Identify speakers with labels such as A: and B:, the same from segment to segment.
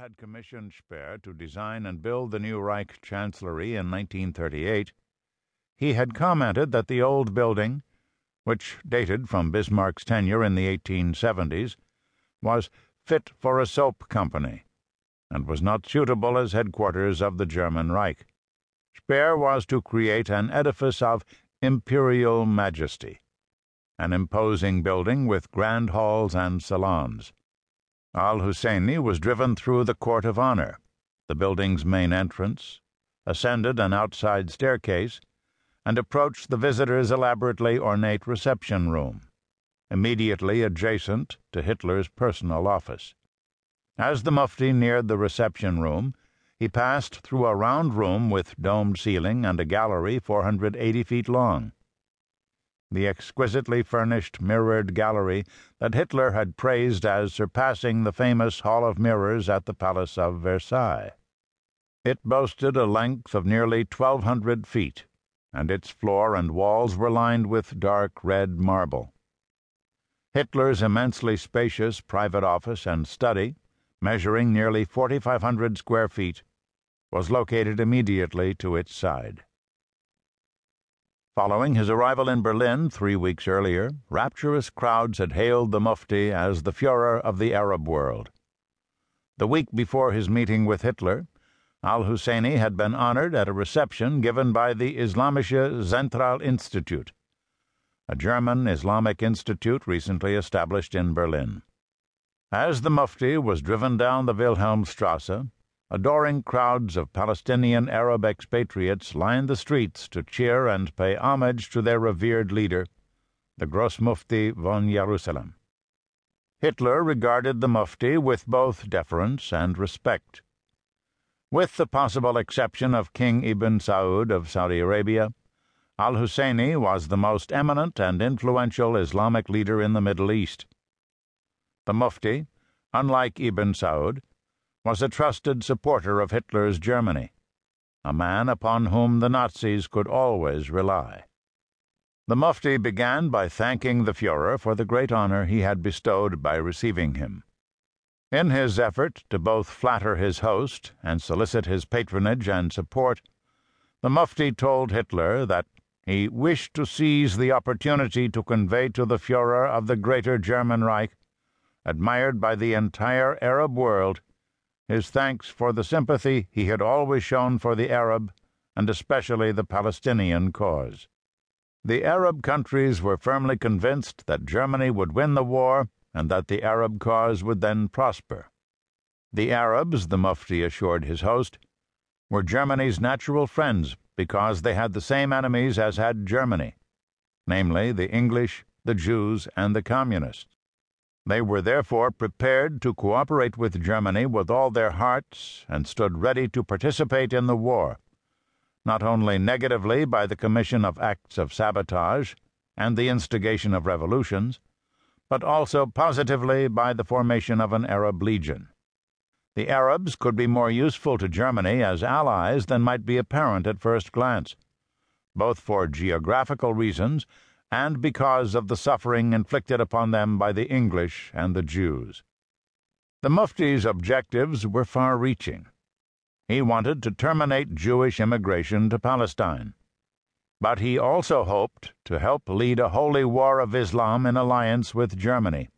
A: had commissioned Speer to design and build the new Reich Chancellery in 1938, he had commented that the old building, which dated from Bismarck's tenure in the 1870s, was fit for a soap company and was not suitable as headquarters of the German Reich. Speer was to create an edifice of imperial majesty, an imposing building with grand halls and salons. Al Husseini was driven through the Court of Honor, the building's main entrance, ascended an outside staircase, and approached the visitors' elaborately ornate reception room, immediately adjacent to Hitler's personal office. As the Mufti neared the reception room, he passed through a round room with domed ceiling and a gallery 480 feet long the exquisitely furnished mirrored gallery that Hitler had praised as surpassing the famous Hall of Mirrors at the Palace of Versailles. It boasted a length of nearly 1,200 feet, and its floor and walls were lined with dark red marble. Hitler's immensely spacious private office and study, measuring nearly 4,500 square feet, was located immediately to its side. Following his arrival in Berlin three weeks earlier, rapturous crowds had hailed the Mufti as the Fuhrer of the Arab world. The week before his meeting with Hitler, al Husseini had been honored at a reception given by the Islamische Zentralinstitut, a German Islamic institute recently established in Berlin. As the Mufti was driven down the Wilhelmstrasse, Adoring crowds of Palestinian Arab expatriates lined the streets to cheer and pay homage to their revered leader, the Gross Mufti von Jerusalem. Hitler regarded the Mufti with both deference and respect. With the possible exception of King Ibn Saud of Saudi Arabia, al Husseini was the most eminent and influential Islamic leader in the Middle East. The Mufti, unlike Ibn Saud, was a trusted supporter of Hitler's Germany, a man upon whom the Nazis could always rely. The Mufti began by thanking the Fuhrer for the great honor he had bestowed by receiving him. In his effort to both flatter his host and solicit his patronage and support, the Mufti told Hitler that he wished to seize the opportunity to convey to the Fuhrer of the Greater German Reich, admired by the entire Arab world, his thanks for the sympathy he had always shown for the Arab, and especially the Palestinian cause. The Arab countries were firmly convinced that Germany would win the war and that the Arab cause would then prosper. The Arabs, the Mufti assured his host, were Germany's natural friends because they had the same enemies as had Germany, namely the English, the Jews, and the Communists. They were therefore prepared to cooperate with Germany with all their hearts and stood ready to participate in the war, not only negatively by the commission of acts of sabotage and the instigation of revolutions, but also positively by the formation of an Arab Legion. The Arabs could be more useful to Germany as allies than might be apparent at first glance, both for geographical reasons and because of the suffering inflicted upon them by the English and the Jews. The Mufti's objectives were far reaching. He wanted to terminate Jewish immigration to Palestine. But he also hoped to help lead a holy war of Islam in alliance with Germany,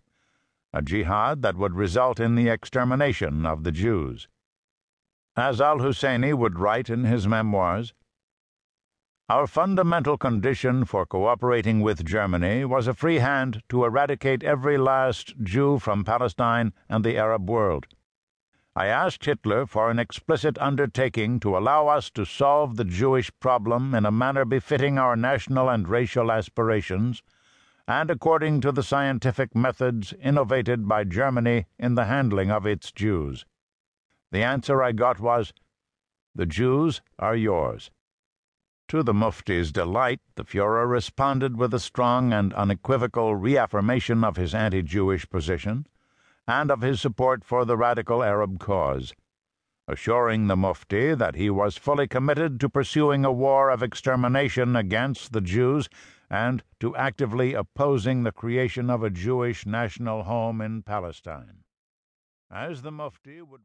A: a jihad that would result in the extermination of the Jews. As al Husseini would write in his memoirs, our fundamental condition for cooperating with Germany was a free hand to eradicate every last Jew from Palestine and the Arab world. I asked Hitler for an explicit undertaking to allow us to solve the Jewish problem in a manner befitting our national and racial aspirations, and according to the scientific methods innovated by Germany in the handling of its Jews. The answer I got was, The Jews are yours. To the Mufti's delight, the Fuhrer responded with a strong and unequivocal reaffirmation of his anti Jewish position and of his support for the radical Arab cause, assuring the Mufti that he was fully committed to pursuing a war of extermination against the Jews and to actively opposing the creation of a Jewish national home in Palestine. As the Mufti would